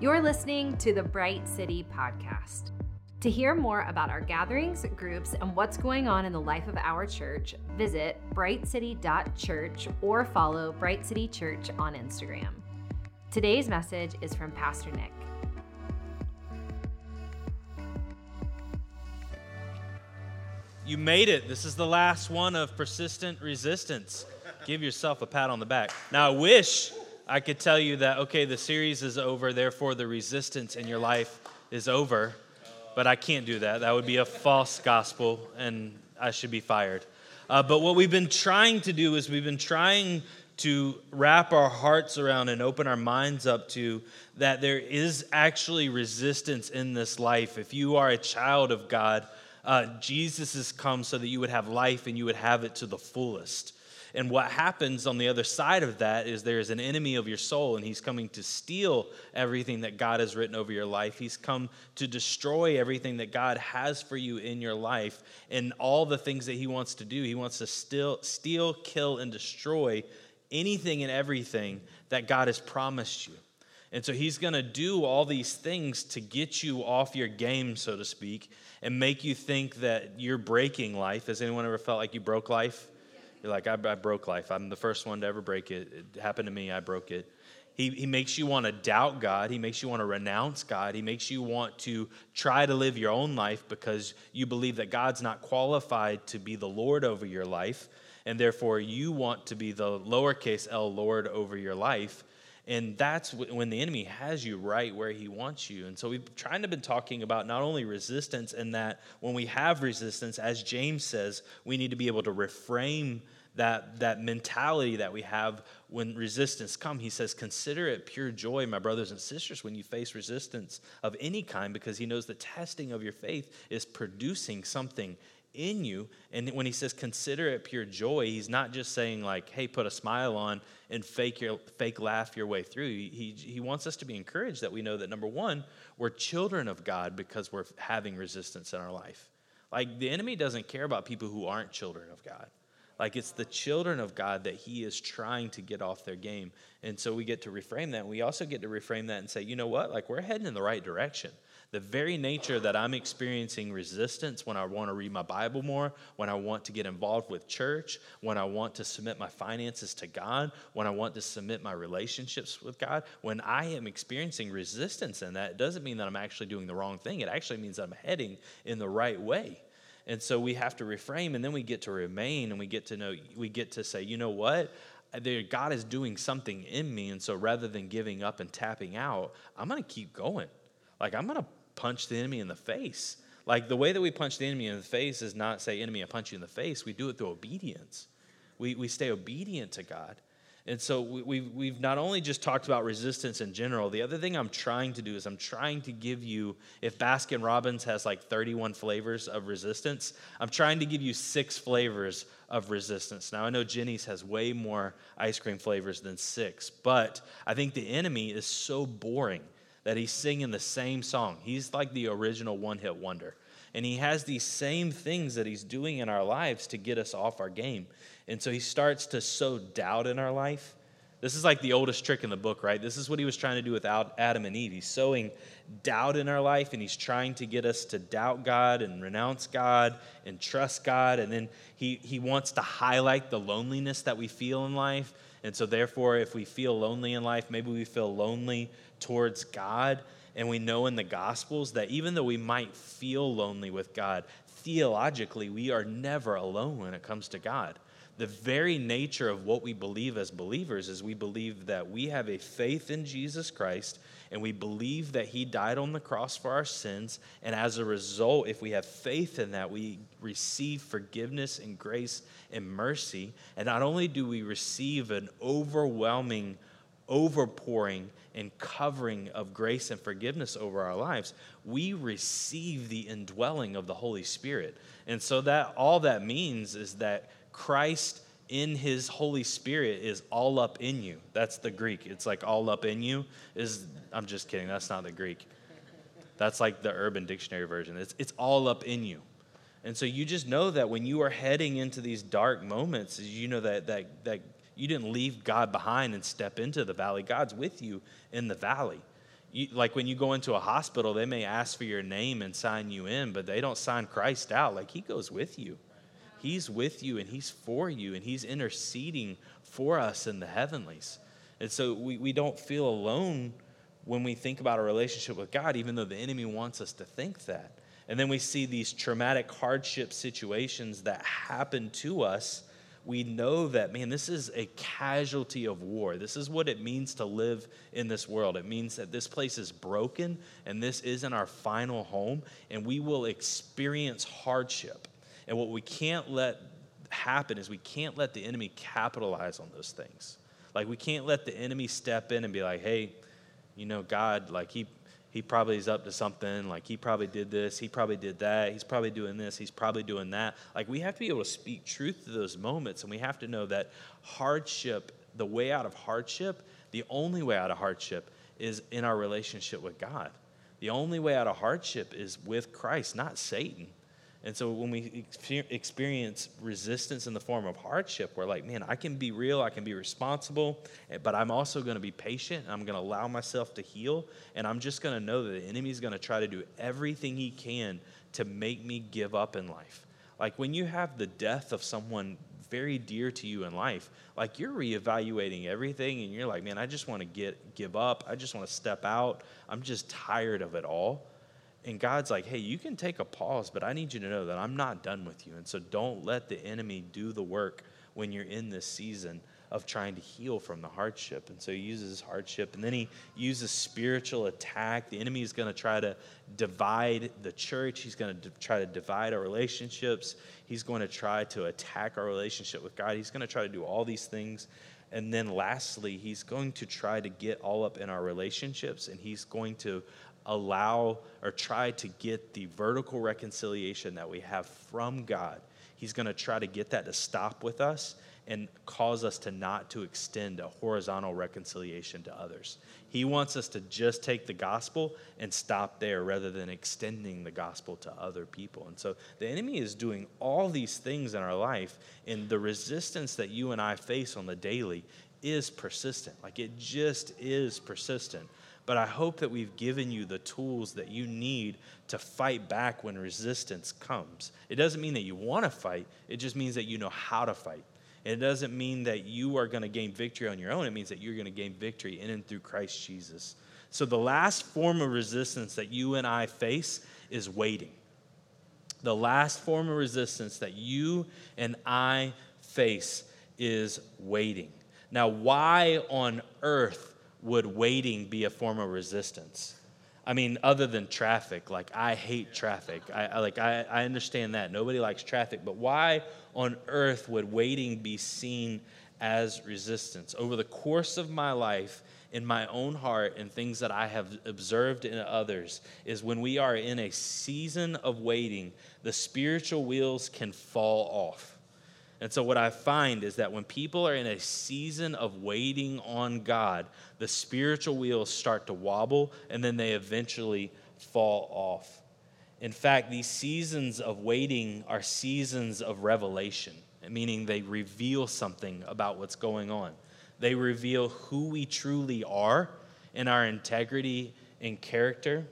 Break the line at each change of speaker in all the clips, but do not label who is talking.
You're listening to the Bright City Podcast. To hear more about our gatherings, groups, and what's going on in the life of our church, visit brightcity.church or follow Bright City Church on Instagram. Today's message is from Pastor Nick.
You made it. This is the last one of persistent resistance. Give yourself a pat on the back. Now, I wish I could tell you that, okay, the series is over, therefore the resistance in your life is over, but I can't do that. That would be a false gospel, and I should be fired. Uh, but what we've been trying to do is we've been trying to wrap our hearts around and open our minds up to that there is actually resistance in this life. If you are a child of God, uh, Jesus has come so that you would have life and you would have it to the fullest. And what happens on the other side of that is there is an enemy of your soul, and he's coming to steal everything that God has written over your life. He's come to destroy everything that God has for you in your life and all the things that he wants to do. He wants to steal, steal kill, and destroy anything and everything that God has promised you. And so he's going to do all these things to get you off your game, so to speak, and make you think that you're breaking life. Has anyone ever felt like you broke life? You're like, I, I broke life. I'm the first one to ever break it. It happened to me. I broke it. He, he makes you want to doubt God. He makes you want to renounce God. He makes you want to try to live your own life because you believe that God's not qualified to be the Lord over your life. And therefore, you want to be the lowercase l Lord over your life. And that's when the enemy has you right where he wants you. And so we've trying to been talking about not only resistance and that when we have resistance, as James says, we need to be able to reframe that, that mentality that we have when resistance come he says consider it pure joy my brothers and sisters when you face resistance of any kind because he knows the testing of your faith is producing something in you. And when he says consider it pure joy, he's not just saying like, hey, put a smile on and fake your fake laugh your way through. He, he wants us to be encouraged that we know that number one, we're children of God because we're having resistance in our life. Like the enemy doesn't care about people who aren't children of God. Like it's the children of God that he is trying to get off their game. And so we get to reframe that. We also get to reframe that and say, you know what? Like we're heading in the right direction the very nature that I'm experiencing resistance when I want to read my Bible more, when I want to get involved with church, when I want to submit my finances to God, when I want to submit my relationships with God, when I am experiencing resistance in that, it doesn't mean that I'm actually doing the wrong thing. It actually means that I'm heading in the right way. And so we have to reframe and then we get to remain and we get to know, we get to say, you know what? God is doing something in me. And so rather than giving up and tapping out, I'm going to keep going. Like, I'm going to punch the enemy in the face. Like the way that we punch the enemy in the face is not say, enemy, I punch you in the face. We do it through obedience. We, we stay obedient to God. And so we, we've, we've not only just talked about resistance in general, the other thing I'm trying to do is I'm trying to give you, if Baskin Robbins has like 31 flavors of resistance, I'm trying to give you six flavors of resistance. Now, I know Jeni's has way more ice cream flavors than six, but I think the enemy is so boring that he's singing the same song. He's like the original one hit wonder. And he has these same things that he's doing in our lives to get us off our game. And so he starts to sow doubt in our life. This is like the oldest trick in the book, right? This is what he was trying to do with Adam and Eve. He's sowing doubt in our life and he's trying to get us to doubt God and renounce God and trust God. And then he, he wants to highlight the loneliness that we feel in life. And so, therefore, if we feel lonely in life, maybe we feel lonely towards God. And we know in the Gospels that even though we might feel lonely with God, theologically, we are never alone when it comes to God. The very nature of what we believe as believers is we believe that we have a faith in Jesus Christ and we believe that He died on the cross for our sins. And as a result, if we have faith in that, we receive forgiveness and grace and mercy. And not only do we receive an overwhelming overpouring and covering of grace and forgiveness over our lives, we receive the indwelling of the Holy Spirit. And so that all that means is that Christ in his Holy Spirit is all up in you. That's the Greek. It's like all up in you is I'm just kidding. That's not the Greek. That's like the urban dictionary version. It's it's all up in you. And so you just know that when you are heading into these dark moments, you know that that that you didn't leave God behind and step into the valley. God's with you in the valley. You, like when you go into a hospital, they may ask for your name and sign you in, but they don't sign Christ out. Like he goes with you. He's with you and he's for you and he's interceding for us in the heavenlies. And so we, we don't feel alone when we think about a relationship with God, even though the enemy wants us to think that. And then we see these traumatic hardship situations that happen to us. We know that, man, this is a casualty of war. This is what it means to live in this world. It means that this place is broken and this isn't our final home, and we will experience hardship. And what we can't let happen is we can't let the enemy capitalize on those things. Like we can't let the enemy step in and be like, hey, you know, God, like he he probably is up to something. Like he probably did this, he probably did that, he's probably doing this, he's probably doing that. Like we have to be able to speak truth to those moments, and we have to know that hardship, the way out of hardship, the only way out of hardship is in our relationship with God. The only way out of hardship is with Christ, not Satan. And so when we experience resistance in the form of hardship, we're like, man, I can be real, I can be responsible, eh, but I'm also going to be patient. I'm going to allow myself to heal, and I'm just going to know that the enemy's going to try to do everything he can to make me give up in life. Like when you have the death of someone very dear to you in life, like you're reevaluating everything and you're like, man, I just want to get give up. I just want to step out. I'm just tired of it all. And God's like, hey, you can take a pause, but I need you to know that I'm not done with you. And so don't let the enemy do the work when you're in this season of trying to heal from the hardship. And so he uses his hardship and then he uses spiritual attack. The enemy is going to try to divide the church, he's going to try to divide our relationships, he's going to try to attack our relationship with God, he's going to try to do all these things. And then lastly, he's going to try to get all up in our relationships and he's going to allow or try to get the vertical reconciliation that we have from God. He's going to try to get that to stop with us and cause us to not to extend a horizontal reconciliation to others. He wants us to just take the gospel and stop there rather than extending the gospel to other people. And so the enemy is doing all these things in our life, and the resistance that you and I face on the daily is persistent. Like it just is persistent but I hope that we've given you the tools that you need to fight back when resistance comes. It doesn't mean that you want to fight, it just means that you know how to fight. it doesn't mean that you are going to gain victory on your own, it means that you're going to gain victory in and through Christ Jesus. So, the last form of resistance that you and I face is waiting. The last form of resistance that you and I face is waiting. Now, why on earth would waiting be a form of resistance? I mean, other than traffic, like I hate traffic. I, I like I, I understand that nobody likes traffic, but why on earth would waiting be seen as resistance? Over the course of my life, in my own heart and things that I have observed in others is when we are in a season of waiting, the spiritual wheels can fall off. And so, what I find is that when people are in a season of waiting on God, the spiritual wheels start to wobble and then they eventually fall off. In fact, these seasons of waiting are seasons of revelation, meaning they reveal something about what's going on. They reveal who we truly are in our integrity and character.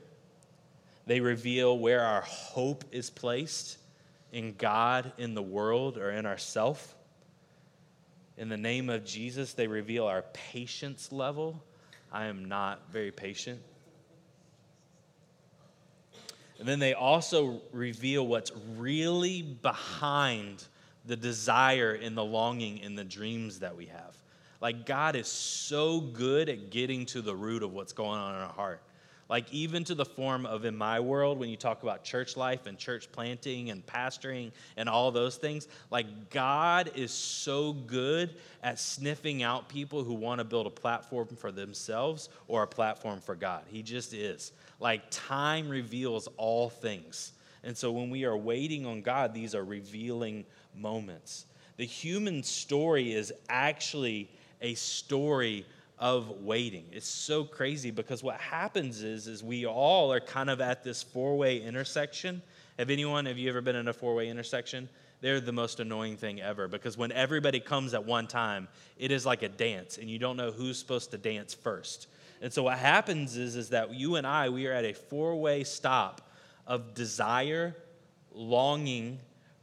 They reveal where our hope is placed in God, in the world, or in ourself. In the name of Jesus, they reveal our patience level. I am not very patient. And then they also reveal what's really behind the desire and the longing and the dreams that we have. Like, God is so good at getting to the root of what's going on in our heart. Like, even to the form of in my world, when you talk about church life and church planting and pastoring and all those things, like, God is so good at sniffing out people who want to build a platform for themselves or a platform for God. He just is. Like, time reveals all things. And so, when we are waiting on God, these are revealing moments. The human story is actually a story of waiting. It's so crazy because what happens is is we all are kind of at this four-way intersection. Have anyone have you ever been in a four-way intersection? they're the most annoying thing ever because when everybody comes at one time, it is like a dance and you don't know who's supposed to dance first. And so what happens is, is that you and I, we are at a four way stop of desire, longing,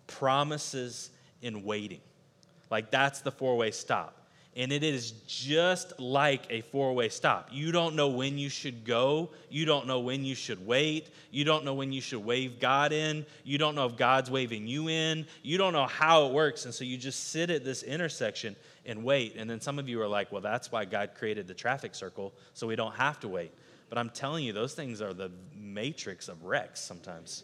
promises, and waiting. Like that's the four way stop. And it is just like a four way stop. You don't know when you should go. You don't know when you should wait. You don't know when you should wave God in. You don't know if God's waving you in. You don't know how it works. And so you just sit at this intersection and wait. And then some of you are like, well, that's why God created the traffic circle, so we don't have to wait. But I'm telling you, those things are the matrix of wrecks sometimes.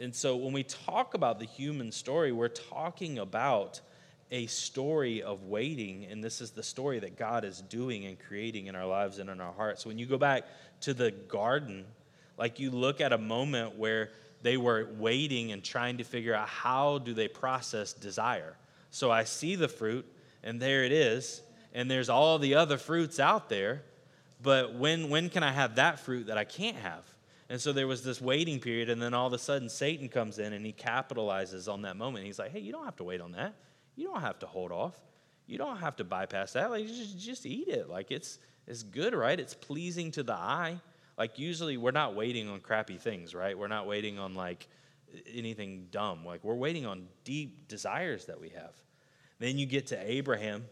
And so when we talk about the human story, we're talking about a story of waiting, and this is the story that God is doing and creating in our lives and in our hearts. When you go back to the garden, like you look at a moment where they were waiting and trying to figure out how do they process desire. So I see the fruit, and there it is, and there's all the other fruits out there, but when when can I have that fruit that I can't have? And so there was this waiting period, and then all of a sudden Satan comes in and he capitalizes on that moment. He's like, "Hey, you don't have to wait on that." You don't have to hold off. You don't have to bypass that. Like just, just eat it. Like it's it's good, right? It's pleasing to the eye. Like usually we're not waiting on crappy things, right? We're not waiting on like anything dumb. Like we're waiting on deep desires that we have. Then you get to Abraham.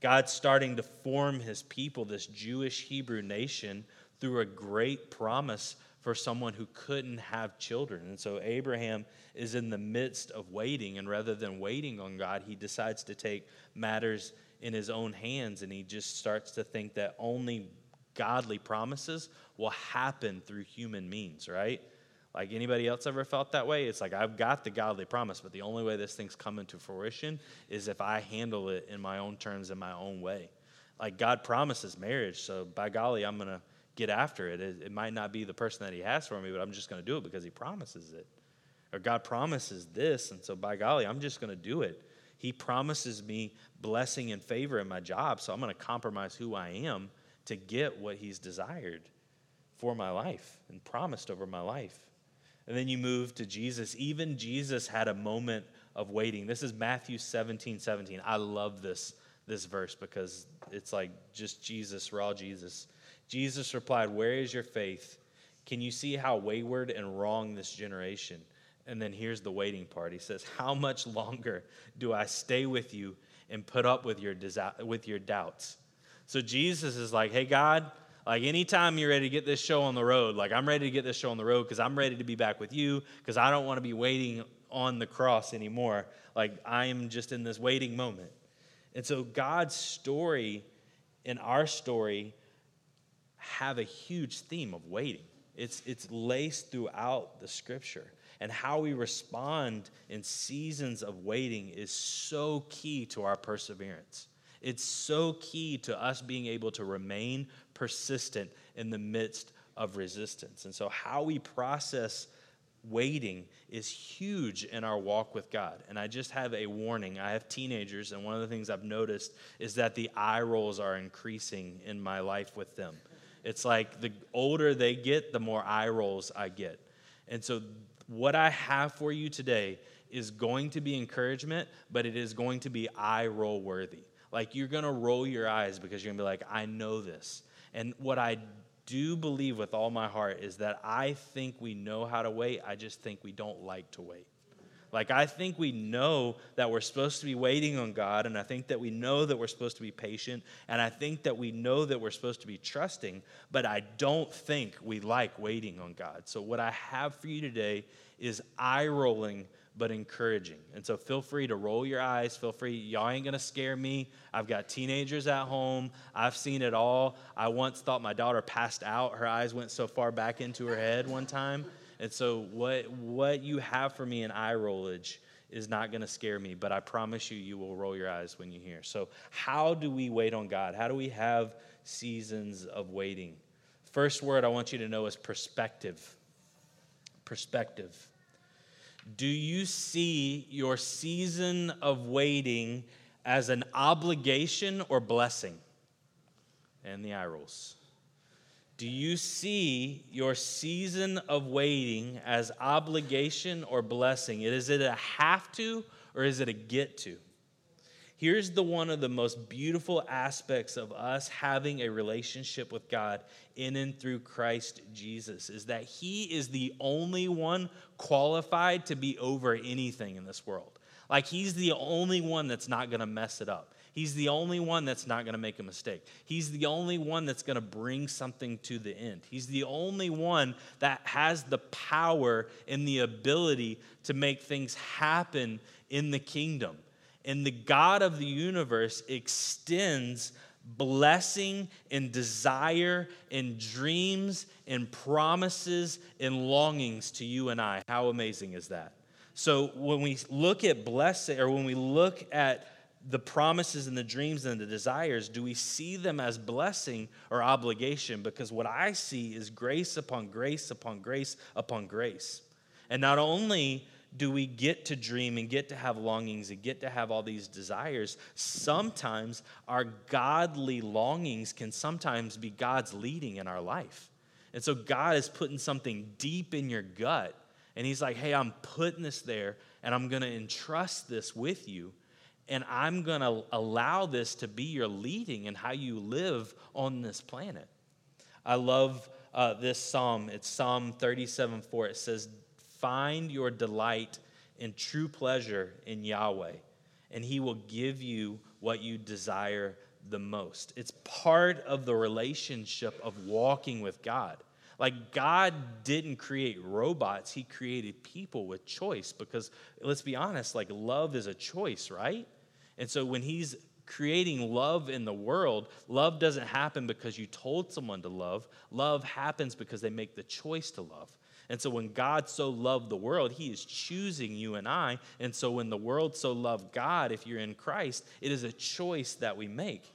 God's starting to form his people, this Jewish Hebrew nation, through a great promise for someone who couldn't have children. And so Abraham is in the midst of waiting, and rather than waiting on God, he decides to take matters in his own hands and he just starts to think that only godly promises will happen through human means, right? Like anybody else ever felt that way? It's like I've got the godly promise, but the only way this thing's coming to fruition is if I handle it in my own terms, in my own way. Like God promises marriage, so by golly, I'm to get after it. it. It might not be the person that He has for me, but I'm just going to do it because He promises it. Or God promises this, and so by golly, I'm just going to do it. He promises me blessing and favor in my job, so I'm going to compromise who I am to get what He's desired for my life and promised over my life. And then you move to Jesus. Even Jesus had a moment of waiting. This is Matthew 17 17. I love this, this verse because it's like just Jesus, raw Jesus. Jesus replied, Where is your faith? Can you see how wayward and wrong this generation? And then here's the waiting part. He says, How much longer do I stay with you and put up with your, with your doubts? So Jesus is like, Hey, God, like anytime you're ready to get this show on the road, like I'm ready to get this show on the road because I'm ready to be back with you because I don't want to be waiting on the cross anymore. Like I am just in this waiting moment. And so God's story and our story have a huge theme of waiting. It's, it's laced throughout the scripture. And how we respond in seasons of waiting is so key to our perseverance. It's so key to us being able to remain persistent in the midst of resistance. And so, how we process waiting is huge in our walk with God. And I just have a warning. I have teenagers, and one of the things I've noticed is that the eye rolls are increasing in my life with them. It's like the older they get, the more eye rolls I get. And so, what I have for you today is going to be encouragement, but it is going to be eye roll worthy. Like you're going to roll your eyes because you're going to be like, I know this. And what I do believe with all my heart is that I think we know how to wait. I just think we don't like to wait. Like, I think we know that we're supposed to be waiting on God, and I think that we know that we're supposed to be patient, and I think that we know that we're supposed to be trusting, but I don't think we like waiting on God. So, what I have for you today is eye rolling but encouraging. And so feel free to roll your eyes. Feel free. Y'all ain't to scare me. I've got teenagers at home. I've seen it all. I once thought my daughter passed out. Her eyes went so far back into her head one time. And so, what, what you have for me in eye rollage is not going to scare me, but I promise you, you will roll your eyes when you hear. So, how do we wait on God? How do we have seasons of waiting? First word I want you to know is perspective. Perspective. Do you see your season of waiting as an obligation or blessing? And the eye rolls. Do you see your season of waiting as obligation or blessing? Is it a have to or is it a get to? Here's the one of the most beautiful aspects of us having a relationship with God in and through Christ Jesus is that he is the only one qualified to be over anything in this world. Like he's the only one that's not going to mess it up. He's the only one that's not going to make a mistake. He's the only one that's going to bring something to the end. He's the only one that has the power and the ability to make things happen in the kingdom. And the God of the universe extends blessing and desire and dreams and promises and longings to you and I. How amazing is that? So when we look at blessing, or when we look at the promises and the dreams and the desires, do we see them as blessing or obligation? Because what I see is grace upon grace upon grace upon grace. And not only do we get to dream and get to have longings and get to have all these desires, sometimes our godly longings can sometimes be God's leading in our life. And so God is putting something deep in your gut, and He's like, hey, I'm putting this there, and I'm going to entrust this with you and I'm going to allow this to be your leading in how you live on this planet. I love uh, this psalm. It's Psalm 37 4. It says, Find your delight in true pleasure in Yahweh, and he will give you what you desire the most. It's part of the relationship of walking with God. Like, God didn't create robots, He created people with choice because, let's be honest, like, love is a choice, right? And so when He's creating love in the world, love doesn't happen because you told someone to love. Love happens because they make the choice to love. And so when God so loved the world, he is choosing you and I. And so when the world so loved God, if you're in Christ, it is a choice that we make.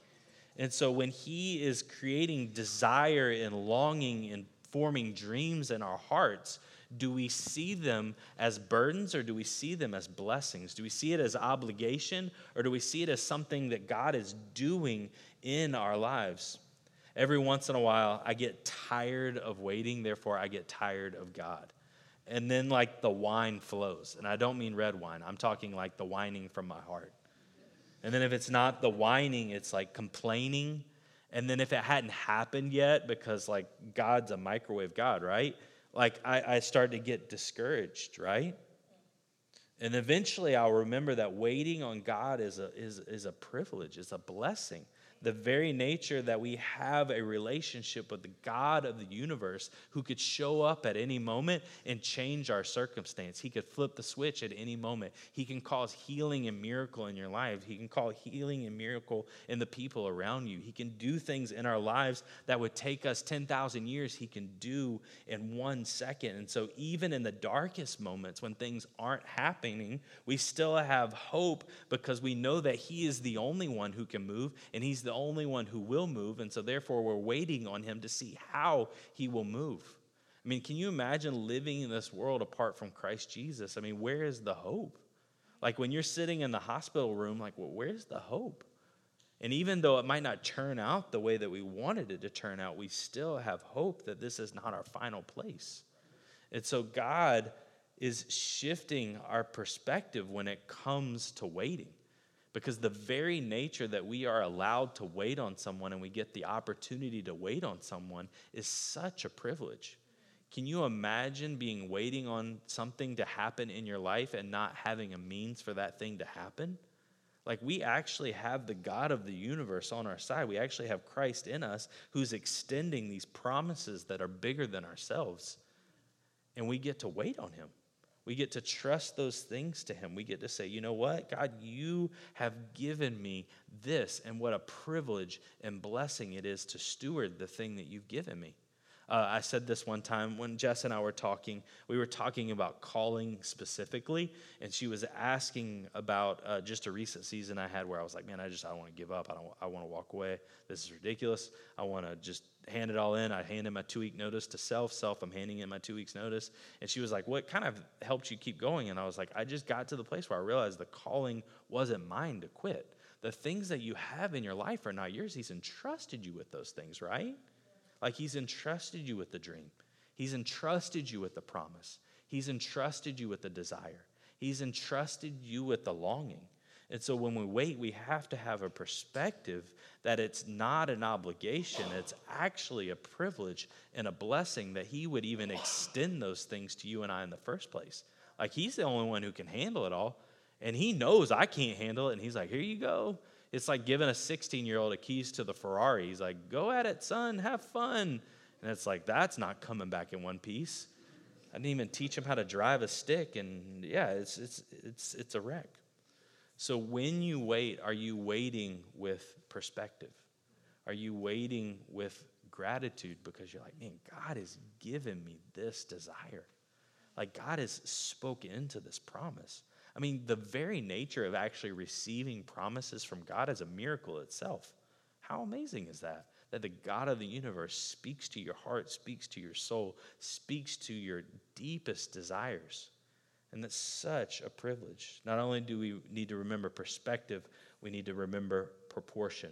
And so when he is creating desire and longing and forming dreams in our hearts, do we see them as burdens or do we see them as blessings? Do we see it as obligation or do we see it as something that God is doing in our lives? Every once in a while, I get tired of waiting, therefore, I get tired of God. And then, like, the wine flows. And I don't mean red wine, I'm talking like the whining from my heart. And then, if it's not the whining, it's like complaining and then if it hadn't happened yet, because like God's a microwave God, right? Like I, I start to get discouraged, right? And eventually I'll remember that waiting on God is a, is, is a privilege, it's a blessing the very nature that we have a relationship with the God of the universe who could show up at any moment and change our circumstance. He could flip the switch at any moment. He can cause healing and miracle in your life. He can call healing and miracle in the people around you. He can do things in our lives that would take us 10,000 years, He can do in one second. And so, even in the darkest moments when things aren't happening, we still have hope because we know that He is the only one who can move and He's the only one who will move, and so therefore we're waiting on him to see how he will move. I mean, can you imagine living in this world apart from Christ Jesus? I mean, where is the hope? Like when you're sitting in the hospital room, like, well, where's the hope? And even though it might not turn out the way that we wanted it to turn out, we still have hope that this is not our final place. And so God is shifting our perspective when it comes to waiting. Because the very nature that we are allowed to wait on someone and we get the opportunity to wait on someone is such a privilege. Can you imagine being waiting on something to happen in your life and not having a means for that thing to happen? Like, we actually have the God of the universe on our side. We actually have Christ in us who's extending these promises that are bigger than ourselves. And we get to wait on him. We get to trust those things to Him. We get to say, you know what? God, you have given me this, and what a privilege and blessing it is to steward the thing that you've given me. Uh, I said this one time when Jess and I were talking. We were talking about calling specifically, and she was asking about uh, just a recent season I had where I was like, "Man, I just I want to give up. I don't. I want to walk away. This is ridiculous. I want to just hand it all in. I handed my two week notice to self. Self, I'm handing in my two weeks notice." And she was like, "What kind of helped you keep going?" And I was like, "I just got to the place where I realized the calling wasn't mine to quit." The things that you have in your life are not yours. He's entrusted you with those things, right? Like He's entrusted you with the dream, He's entrusted you with the promise, He's entrusted you with the desire, He's entrusted you with the longing. And so when we wait, we have to have a perspective that it's not an obligation, it's actually a privilege and a blessing that He would even extend those things to you and I in the first place. Like He's the only one who can handle it all. And He knows I can't handle it. And He's like, here you go. It's like giving a 16 year old a keys to the Ferrari. He's like, go at it, son, have fun. And it's like, that's not coming back in one piece. I didn't even teach him how to drive a stick. And yeah, it's, it's, it's, it's a wreck. So when you wait, are you waiting with perspective? Are you waiting with gratitude because you're like, man, God has given me this desire? Like God has spoken into this promise. I mean, the very nature of actually receiving promises from God is a miracle itself. How amazing is that? That the God of the universe speaks to your heart, speaks to your soul, speaks to your deepest desires. And that's such a privilege. Not only do we need to remember perspective, we need to remember proportion.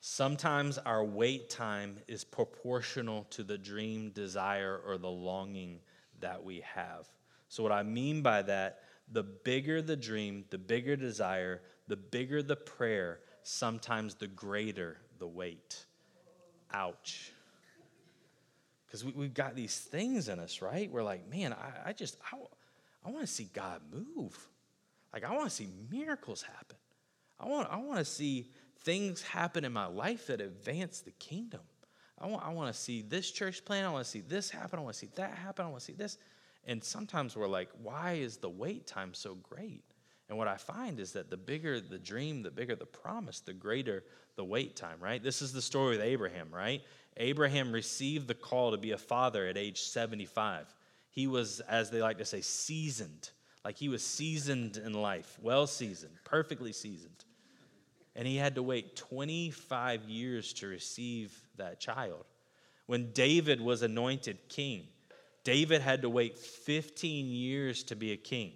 Sometimes our wait time is proportional to the dream, desire, or the longing that we have. So, what I mean by that, the bigger the dream, the bigger desire, the bigger the prayer, sometimes the greater the wait. Ouch because we, have got these things in us, right? We're like, man, I, I just, I, I want to see God move. Like, I want to see miracles happen. I want, I want to see things happen in my life that advance the kingdom. I want, I want to see this church plan. I want to see this happen. I want to see that happen. I want to see this. And sometimes we're like, why is the wait time so great? And what I find is that the bigger the dream, the bigger the promise, the greater the wait time, right? This is the story with Abraham, right? Abraham received the call to be a father at age 75. He was, as they like to say, seasoned. Like he was seasoned in life, well seasoned, perfectly seasoned. And he had to wait 25 years to receive that child. When David was anointed king, David had to wait 15 years to be a king.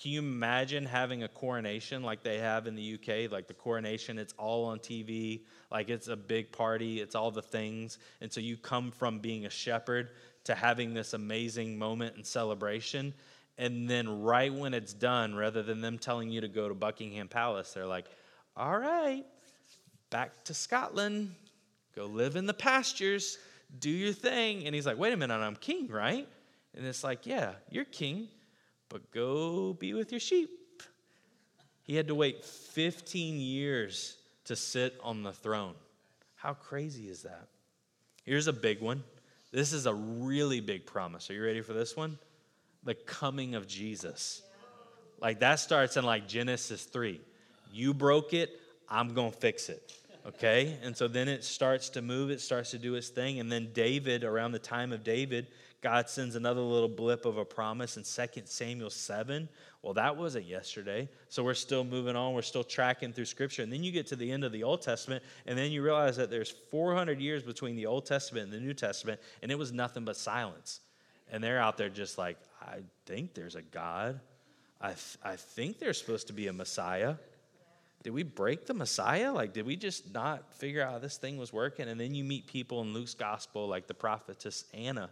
Can you imagine having a coronation like they have in the UK? Like the coronation, it's all on TV, like it's a big party, it's all the things. And so you come from being a shepherd to having this amazing moment and celebration. And then, right when it's done, rather than them telling you to go to Buckingham Palace, they're like, all right, back to Scotland, go live in the pastures, do your thing. And he's like, wait a minute, I'm king, right? And it's like, yeah, you're king but go be with your sheep. He had to wait 15 years to sit on the throne. How crazy is that? Here's a big one. This is a really big promise. Are you ready for this one? The coming of Jesus. Like that starts in like Genesis 3. You broke it, I'm going to fix it. Okay? And so then it starts to move, it starts to do its thing. And then David, around the time of David, God sends another little blip of a promise in 2 Samuel 7. Well, that wasn't yesterday. So we're still moving on. We're still tracking through Scripture. And then you get to the end of the Old Testament, and then you realize that there's 400 years between the Old Testament and the New Testament, and it was nothing but silence. And they're out there just like, I think there's a God. I, th- I think there's supposed to be a Messiah. Did we break the Messiah? Like, did we just not figure out how this thing was working? And then you meet people in Luke's gospel, like the prophetess Anna,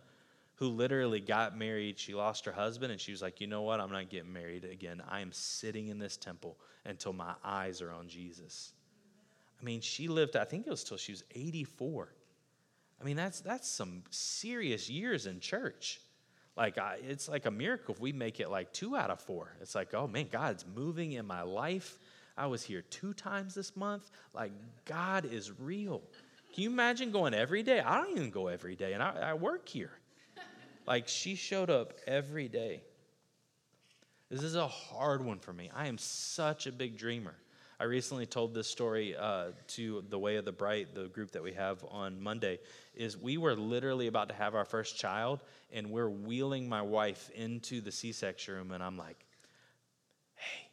who literally got married. She lost her husband, and she was like, You know what? I'm not getting married again. I am sitting in this temple until my eyes are on Jesus. I mean, she lived, I think it was till she was 84. I mean, that's, that's some serious years in church. Like, I, it's like a miracle if we make it like two out of four. It's like, oh man, God's moving in my life. I was here two times this month. Like, God is real. Can you imagine going every day? I don't even go every day, and I, I work here. Like she showed up every day. This is a hard one for me. I am such a big dreamer. I recently told this story uh, to the Way of the Bright, the group that we have on Monday. Is we were literally about to have our first child, and we're wheeling my wife into the C-section room, and I'm like, "Hey,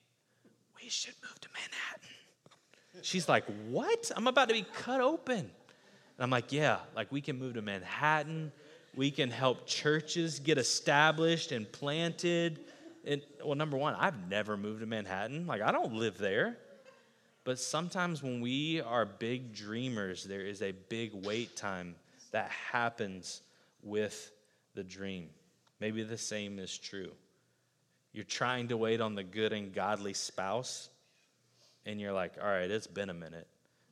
we should move to Manhattan." She's like, "What? I'm about to be cut open." And I'm like, "Yeah, like we can move to Manhattan." We can help churches get established and planted. And well, number one, I've never moved to Manhattan. Like, I don't live there. But sometimes when we are big dreamers, there is a big wait time that happens with the dream. Maybe the same is true. You're trying to wait on the good and godly spouse, and you're like, all right, it's been a minute.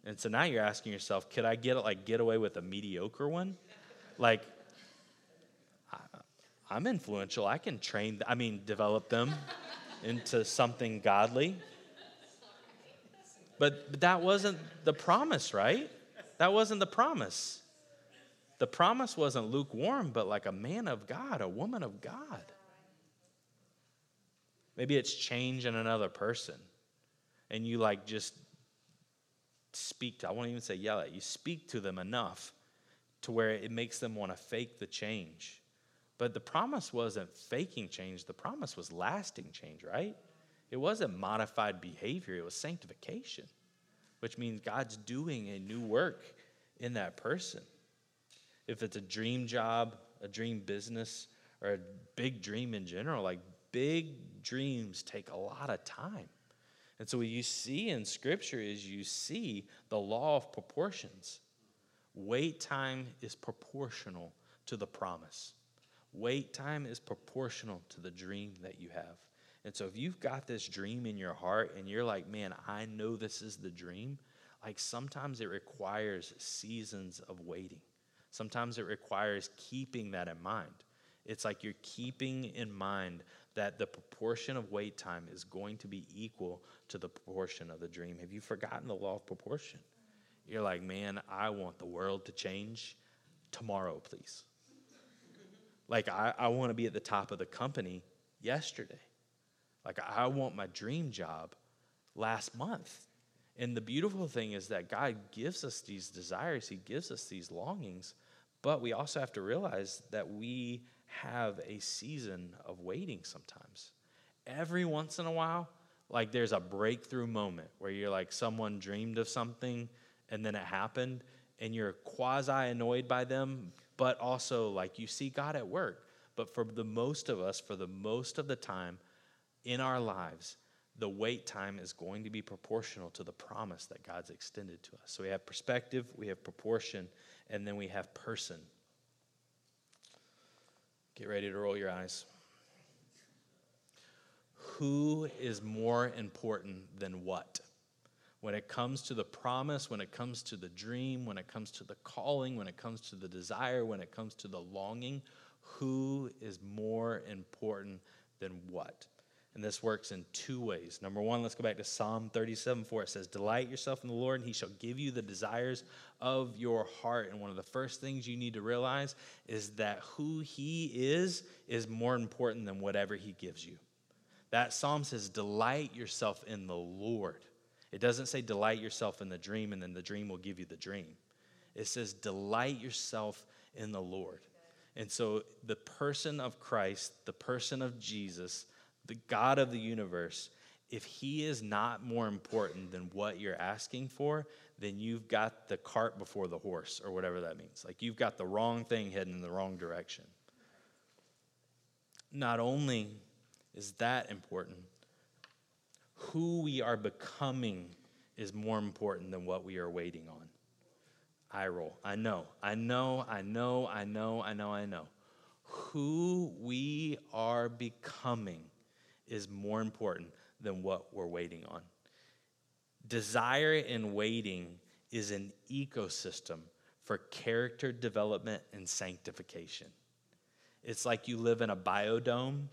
And so now you're asking yourself, could I get like get away with a mediocre one? Like, I, am influential. I can train. I mean, develop them into something godly. But, but that wasn't the promise, right? That wasn't the promise. The promise wasn't lukewarm, but like a man of God, a woman of God. Maybe it's change in another person. And you like just speak to, I won't even say yell at, you speak to them enough to where it makes them want to fake the change. But the promise wasn't faking change, the promise was lasting change, right? It wasn't modified behavior, it was sanctification, which means God's doing a new work in that person. If it's a dream job, a dream business, or a big dream in general, like big dreams take a lot of time. And so, what you see in Scripture is you see the law of proportions. Wait time is proportional to the promise. Wait time is proportional to the dream that you have. And so, if you've got this dream in your heart and you're like, man, I know this is the dream, like sometimes it requires seasons of waiting. Sometimes it requires keeping that in mind. It's like you're keeping in mind that the proportion of wait time is going to be equal to the proportion of the dream. Have you forgotten the law of proportion? You're like, man, I want the world to change tomorrow, please. Like, I, I want to be at the top of the company yesterday. Like, I want my dream job last month. And the beautiful thing is that God gives us these desires, He gives us these longings, but we also have to realize that we have a season of waiting sometimes. Every once in a while, like there's a breakthrough moment where you're like someone dreamed of something and then it happened and you're quasi annoyed by them, but also like you see God at work. But for the most of us, for the most of the time in our lives, the wait time is going to be proportional to the promise that God's extended to us. So we have perspective, we have proportion, and then we have person. Get ready to roll your eyes. Who is more important than what? When it comes to the promise, when it comes to the dream, when it comes to the calling, when it comes to the desire, when it comes to the longing, who is more important than what? And this works in two ways. Number one, let's go back to Psalm 37 4. It says, Delight yourself in the Lord, and he shall give you the desires of your heart. And one of the first things you need to realize is that who he is is more important than whatever he gives you. That psalm says, Delight yourself in the Lord. It doesn't say, Delight yourself in the dream, and then the dream will give you the dream. It says, Delight yourself in the Lord. And so the person of Christ, the person of Jesus, the God of the universe, if he is not more important than what you're asking for, then you've got the cart before the horse, or whatever that means. Like you've got the wrong thing heading in the wrong direction. Not only is that important, who we are becoming is more important than what we are waiting on. I roll. I know, I know, I know, I know, I know, I know. Who we are becoming is more important than what we're waiting on. Desire and waiting is an ecosystem for character development and sanctification. It's like you live in a biodome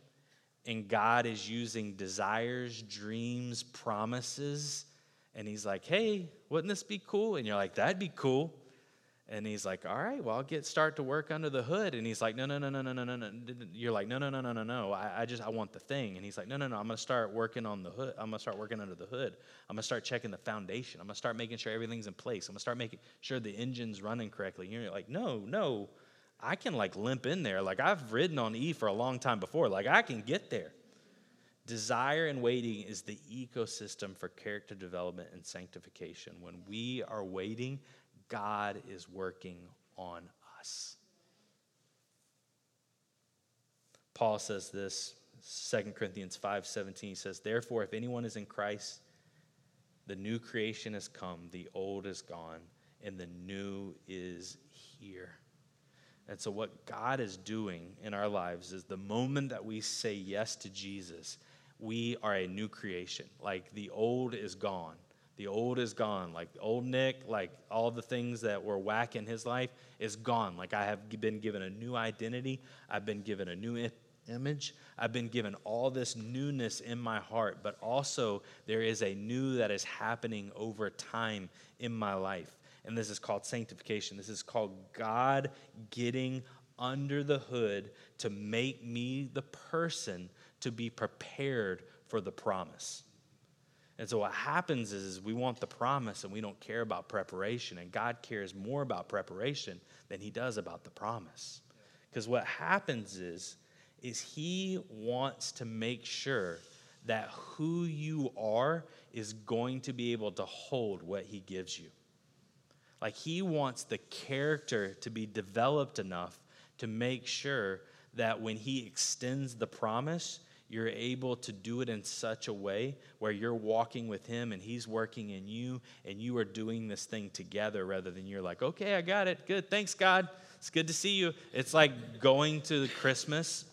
and God is using desires, dreams, promises, and He's like, hey, wouldn't this be cool? And you're like, that'd be cool. And he's like, all right, well, I'll get start to work under the hood. And he's like, no, no, no, no, no, no, no, no. You're like, no, no, no, no, no, no. I, I just, I want the thing. And he's like, no, no, no. I'm to start working on the hood. I'm to start working under the hood. I'm to start checking the foundation. I'm to start making sure everything's in place. I'm to start making sure the engine's running correctly. And you're like, no, no. I can like limp in there. Like I've ridden on E for a long time before. Like I can get there. Desire and waiting is the ecosystem for character development and sanctification. When we are waiting, God is working on us. Paul says this, 2 Corinthians 5 17 says, Therefore, if anyone is in Christ, The new creation has come, the old is gone, and the new is here. And so, what God is doing in our lives is the moment that we say yes to Jesus, we are a new creation. Like the old is gone. The old is gone. Like old Nick, like all the things that were whack in his life is gone. Like I have been given a new identity, I've been given a new image. I've been given all this newness in my heart, but also there is a new that is happening over time in my life. And this is called sanctification. This is called God getting under the hood to make me the person to be prepared for the promise. And so what happens is, is we want the promise and we don't care about preparation. And God cares more about preparation than he does about the promise. Because what happens is is he wants to make sure that who you are is going to be able to hold what he gives you. Like he wants the character to be developed enough to make sure that when he extends the promise, you're able to do it in such a way where you're walking with him and he's working in you and you are doing this thing together rather than you're like, okay, I got it. Good. Thanks, God. It's good to see you. It's like going to Christmas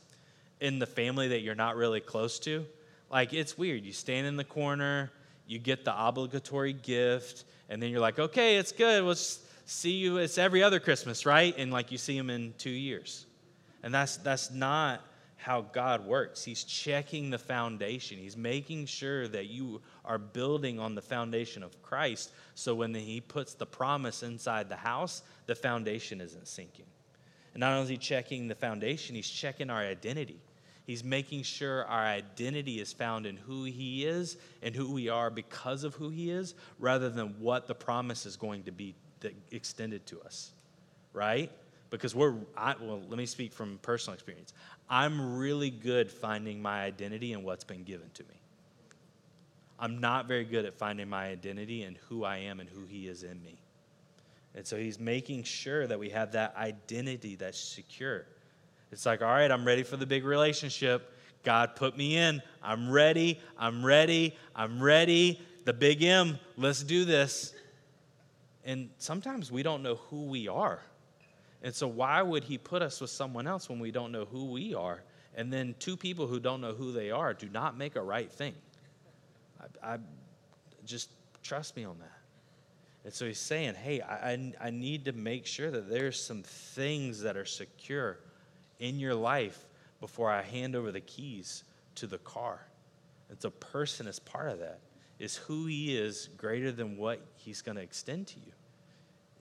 in the family that you're not really close to. Like, it's weird. You stand in the corner, you get the obligatory gift, and then you're like, okay, it's good. We'll see you. It's every other Christmas, right? And like you see them in two years. And that's, that's not how God works. He's checking the foundation, He's making sure that you are building on the foundation of Christ. So when He puts the promise inside the house, the foundation isn't sinking. And not only is He checking the foundation, He's checking our identity. He's making sure our identity is found in who He is and who we are because of who He is, rather than what the promise is going to be extended to us, right? Because we're, I, well, let me speak from personal experience. I'm really good finding my identity in what's been given to me. I'm not very good at finding my identity in who I am and who He is in me. And so He's making sure that we have that identity that's secure. It's like, all right, I'm ready for the big relationship. God put me in. I'm ready. I'm ready. I'm ready. The big M, let's do this. And sometimes we don't know who we are. And so, why would He put us with someone else when we don't know who we are? And then, two people who don't know who they are do not make a right thing. I, I just trust me on that. And so he's saying, hey, I, I need to make sure that there's some things that are secure in your life before I hand over the keys to the car. And so, person is part of that. Is who he is greater than what he's going to extend to you?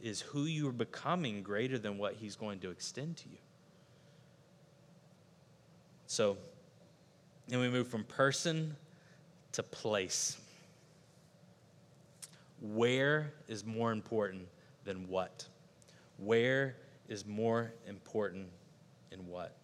Is who you are becoming greater than what he's going to extend to you? So, then we move from person to place. Where is more important than what? Where is more important and what.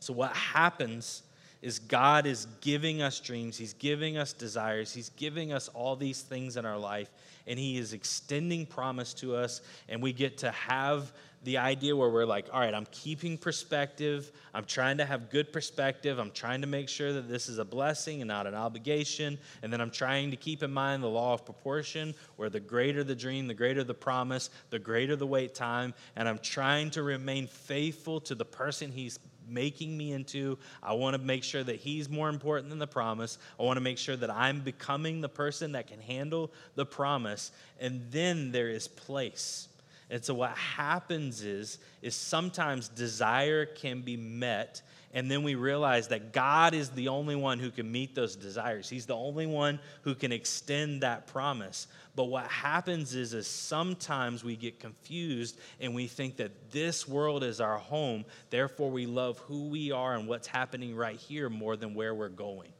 So, what happens is God is giving us dreams, He's giving us desires, He's giving us all these things in our life, and He is extending promise to us, and we get to have the idea where we're like, all right, I'm keeping perspective. I'm trying to have good perspective. I'm trying to make sure that this is a blessing and not an obligation. And then I'm trying to keep in mind the law of proportion, where the greater the dream, the greater the promise, the greater the wait time. And I'm trying to remain faithful to the person He's making me into. I want to make sure that He's more important than the promise. I want to make sure that I'm becoming the person that can handle the promise. And then there is place and so what happens is is sometimes desire can be met and then we realize that God is the only one who can meet those desires. He's the only one who can extend that promise. But what happens is is sometimes we get confused and we think that this world is our home, therefore we love who we are and what's happening right here more than where we're going.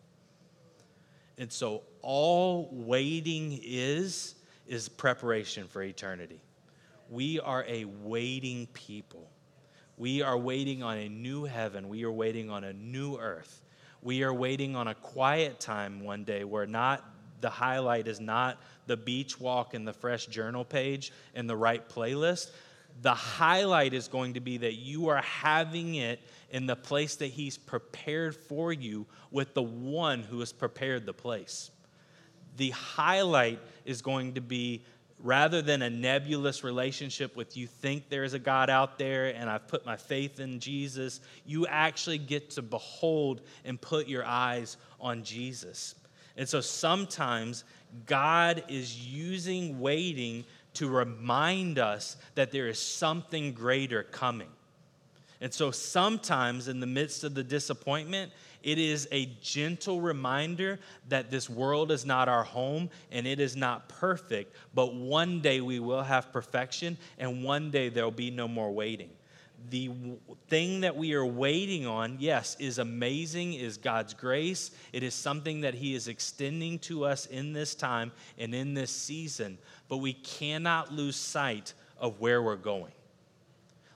And so all waiting is is preparation for eternity. We are a waiting people. We are waiting on a new heaven. We are waiting on a new earth. We are waiting on a quiet time one day where not the highlight is not the beach walk and the fresh journal page and the right playlist. The highlight is going to be that you are having it in the place that He's prepared for you with the one who has prepared the place. The highlight is going to be rather than a nebulous relationship with you think there is a God out there and I've put my faith in Jesus, you actually get to behold and put your eyes on Jesus. And so sometimes God is using waiting to remind us that there is something greater coming. And so sometimes in the midst of the disappointment, it is a gentle reminder that this world is not our home and it is not perfect, but one day we will have perfection and one day there'll be no more waiting. The thing that we are waiting on, yes, is amazing, is God's grace. It is something that He is extending to us in this time and in this season, but we cannot lose sight of where we're going.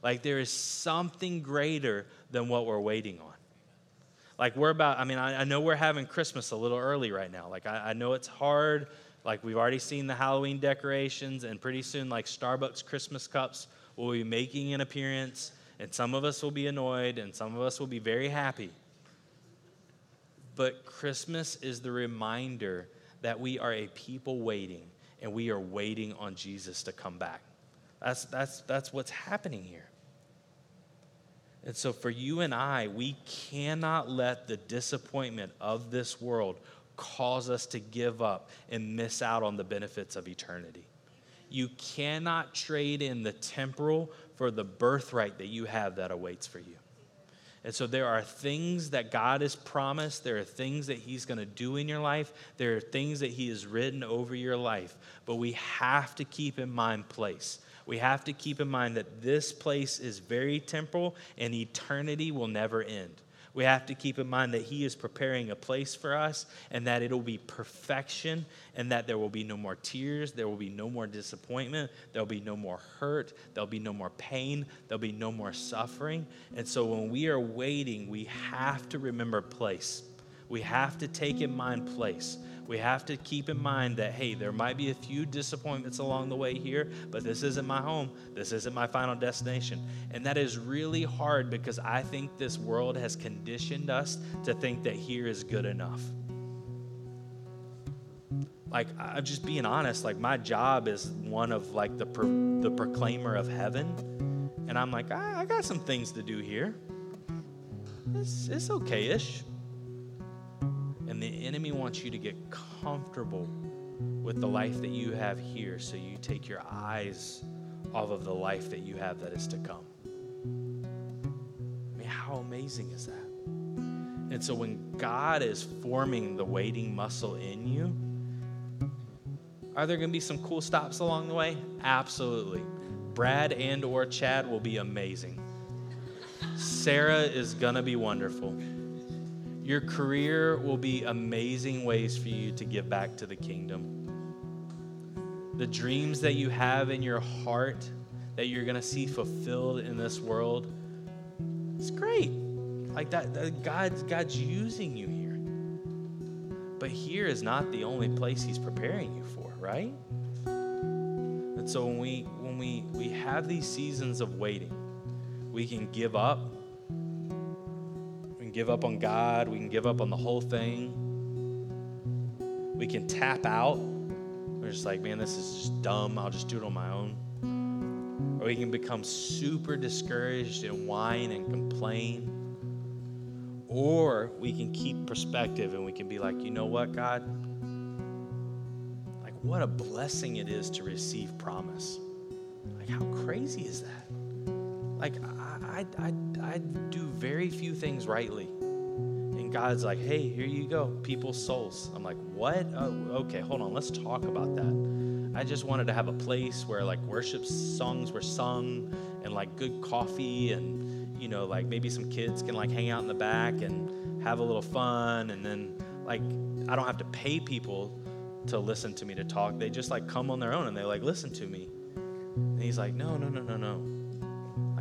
Like there is something greater than what we're waiting on. Like we're about, I mean, I, I know we're having Christmas a little early right now. Like I, I know it's hard. Like we've already seen the Halloween decorations, and pretty soon, like Starbucks Christmas cups will be making an appearance, and some of us will be annoyed, and some of us will be very happy. But Christmas is the reminder that we are a people waiting, and we are waiting on Jesus to come back. That's, that's, that's what's happening here. And so, for you and I, we cannot let the disappointment of this world cause us to give up and miss out on the benefits of eternity. You cannot trade in the temporal for the birthright that you have that awaits for you. And so there are things that God has promised. There are things that He's going to do in your life. There are things that He has written over your life. But we have to keep in mind place we have to keep in mind that this place is very temporal and eternity will never end. We have to keep in mind that He is preparing a place for us and that it'll be perfection and that there will be no more tears, there will be no more disappointment, there'll be no more hurt, there'll be no more pain, there'll be no more suffering. And so when we are waiting, we have to remember place. We have to take in mind place we have to keep in mind that, hey, there might be a few disappointments along the way here, but this isn't my home. This isn't my final destination. And that is really hard because I think this world has conditioned us to think that here is good enough. Like, I'm just being honest, like, my job is one of like the, pro- the proclaimer of heaven. And I'm like, I, I got some things to do here. It's, it's okay ish. And the enemy wants you to get comfortable with the life that you have here so you take your eyes off of the life that you have that is to come. I mean, how amazing is that? And so when God is forming the waiting muscle in you, are there going to be some cool stops along the way? Absolutely. Brad and or Chad will be amazing. Sarah is going to be wonderful. Your career will be amazing ways for you to give back to the kingdom. The dreams that you have in your heart that you're going to see fulfilled in this world, it's great. Like that, that God's, God's using you here. But here is not the only place He's preparing you for, right? And so when we when we we have these seasons of waiting, we can give up give up on God. We can give up on the whole thing. We can tap out. We're just like, man, this is just dumb. I'll just do it on my own. Or we can become super discouraged and whine and complain. Or we can keep perspective and we can be like, you know what, God? Like, what a blessing it is to receive promise. Like, how crazy is that? Like, I, I, I, do very few things rightly. And God's like, hey, here you go, people's souls. I'm like, what? Oh, okay, hold on, let's talk about that. I just wanted to have a place where like worship songs were sung and like good coffee and, you know, like maybe some kids can like hang out in the back and have a little fun. And then like, I don't have to pay people to listen to me to talk. They just like come on their own and they like listen to me. And he's like, no, no, no, no, no.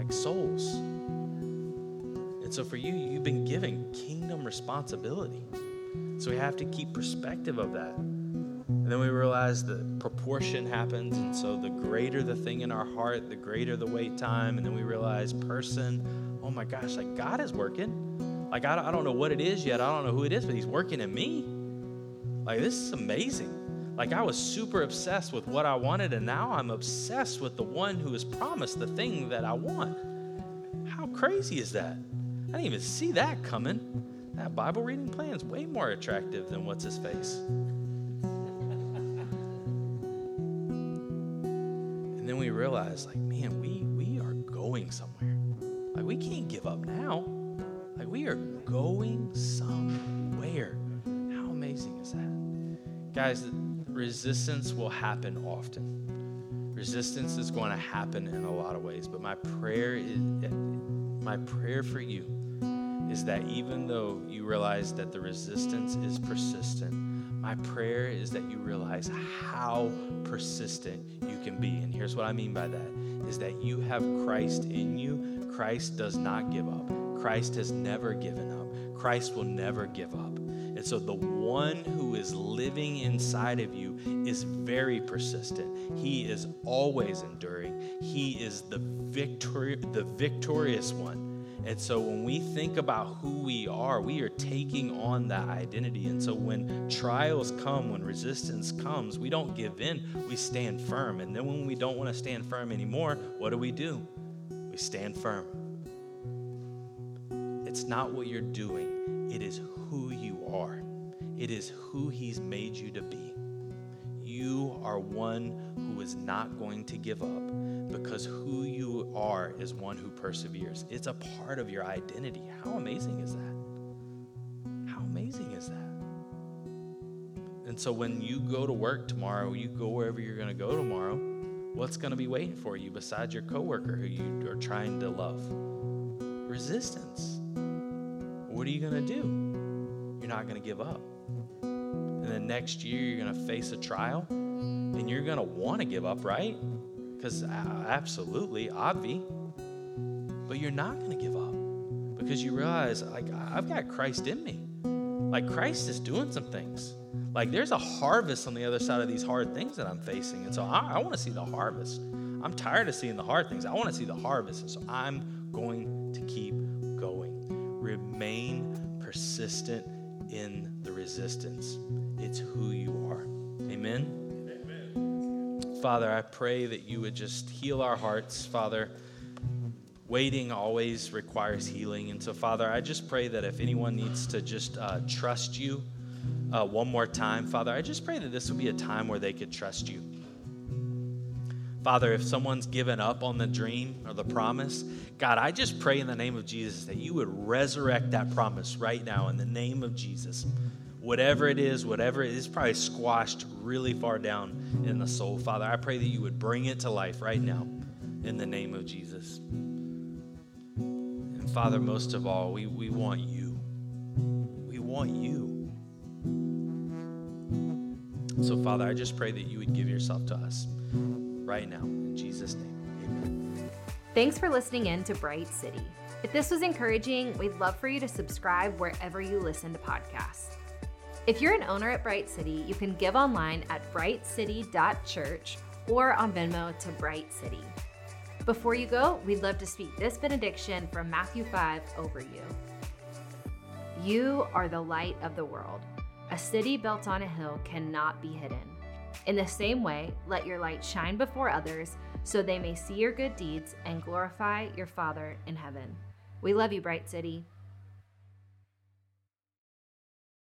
Souls and so for you, you've been given kingdom responsibility. So we have to keep perspective of that. And then we realize that proportion happens. And so the greater the thing in our heart, the greater the wait time. And then we realize, person, oh my gosh, like God is working. Like I don't know what it is yet. I don't know who it is, but He's working in me. Like this is amazing. Like I was super obsessed with what I wanted, and now I'm obsessed with the one who has promised the thing that I want. How crazy is that? I didn't even see that coming. That Bible reading plan is way more attractive than what's his face. and then we realize, like, man, we we are going somewhere. Like we can't give up now. Like we are going somewhere. How amazing is that? Guys, resistance will happen often. Resistance is going to happen in a lot of ways, but my prayer is my prayer for you is that even though you realize that the resistance is persistent, my prayer is that you realize how persistent you can be. And here's what I mean by that is that you have Christ in you. Christ does not give up. Christ has never given up. Christ will never give up. And so the one who is living inside of you is very persistent. He is always enduring. He is the victor- the victorious one. And so when we think about who we are, we are taking on that identity. And so when trials come, when resistance comes, we don't give in, we stand firm. And then when we don't want to stand firm anymore, what do we do? We stand firm. It's not what you're doing, it is who you are. It is who He's made you to be. You are one who is not going to give up because who you are is one who perseveres. It's a part of your identity. How amazing is that? How amazing is that? And so when you go to work tomorrow, you go wherever you're going to go tomorrow, what's going to be waiting for you besides your coworker who you are trying to love? Resistance. What are you going to do? You're not going to give up. And then next year, you're going to face a trial and you're going to want to give up, right? Because uh, absolutely, obvi. But you're not going to give up because you realize, like, I've got Christ in me. Like, Christ is doing some things. Like, there's a harvest on the other side of these hard things that I'm facing. And so I, I want to see the harvest. I'm tired of seeing the hard things. I want to see the harvest. And so I'm going to keep going. Remain persistent in the resistance. It's who you are. Amen. Amen. Father, I pray that you would just heal our hearts, Father. Waiting always requires healing. And so, Father, I just pray that if anyone needs to just uh, trust you uh, one more time, Father, I just pray that this would be a time where they could trust you. Father, if someone's given up on the dream or the promise, God, I just pray in the name of Jesus that you would resurrect that promise right now in the name of Jesus. Whatever it is, whatever it is, probably squashed really far down in the soul. Father, I pray that you would bring it to life right now in the name of Jesus. And Father, most of all, we, we want you. We want you. So, Father, I just pray that you would give yourself to us right now. In Jesus' name, amen.
Thanks for listening in to Bright City. If this was encouraging, we'd love for you to subscribe wherever you listen to podcasts. If you're an owner at Bright City, you can give online at brightcity.church or on Venmo to Bright City. Before you go, we'd love to speak this benediction from Matthew 5 over you. You are the light of the world. A city built on a hill cannot be hidden. In the same way, let your light shine before others so they may see your good deeds and glorify your Father in heaven. We love you, Bright City.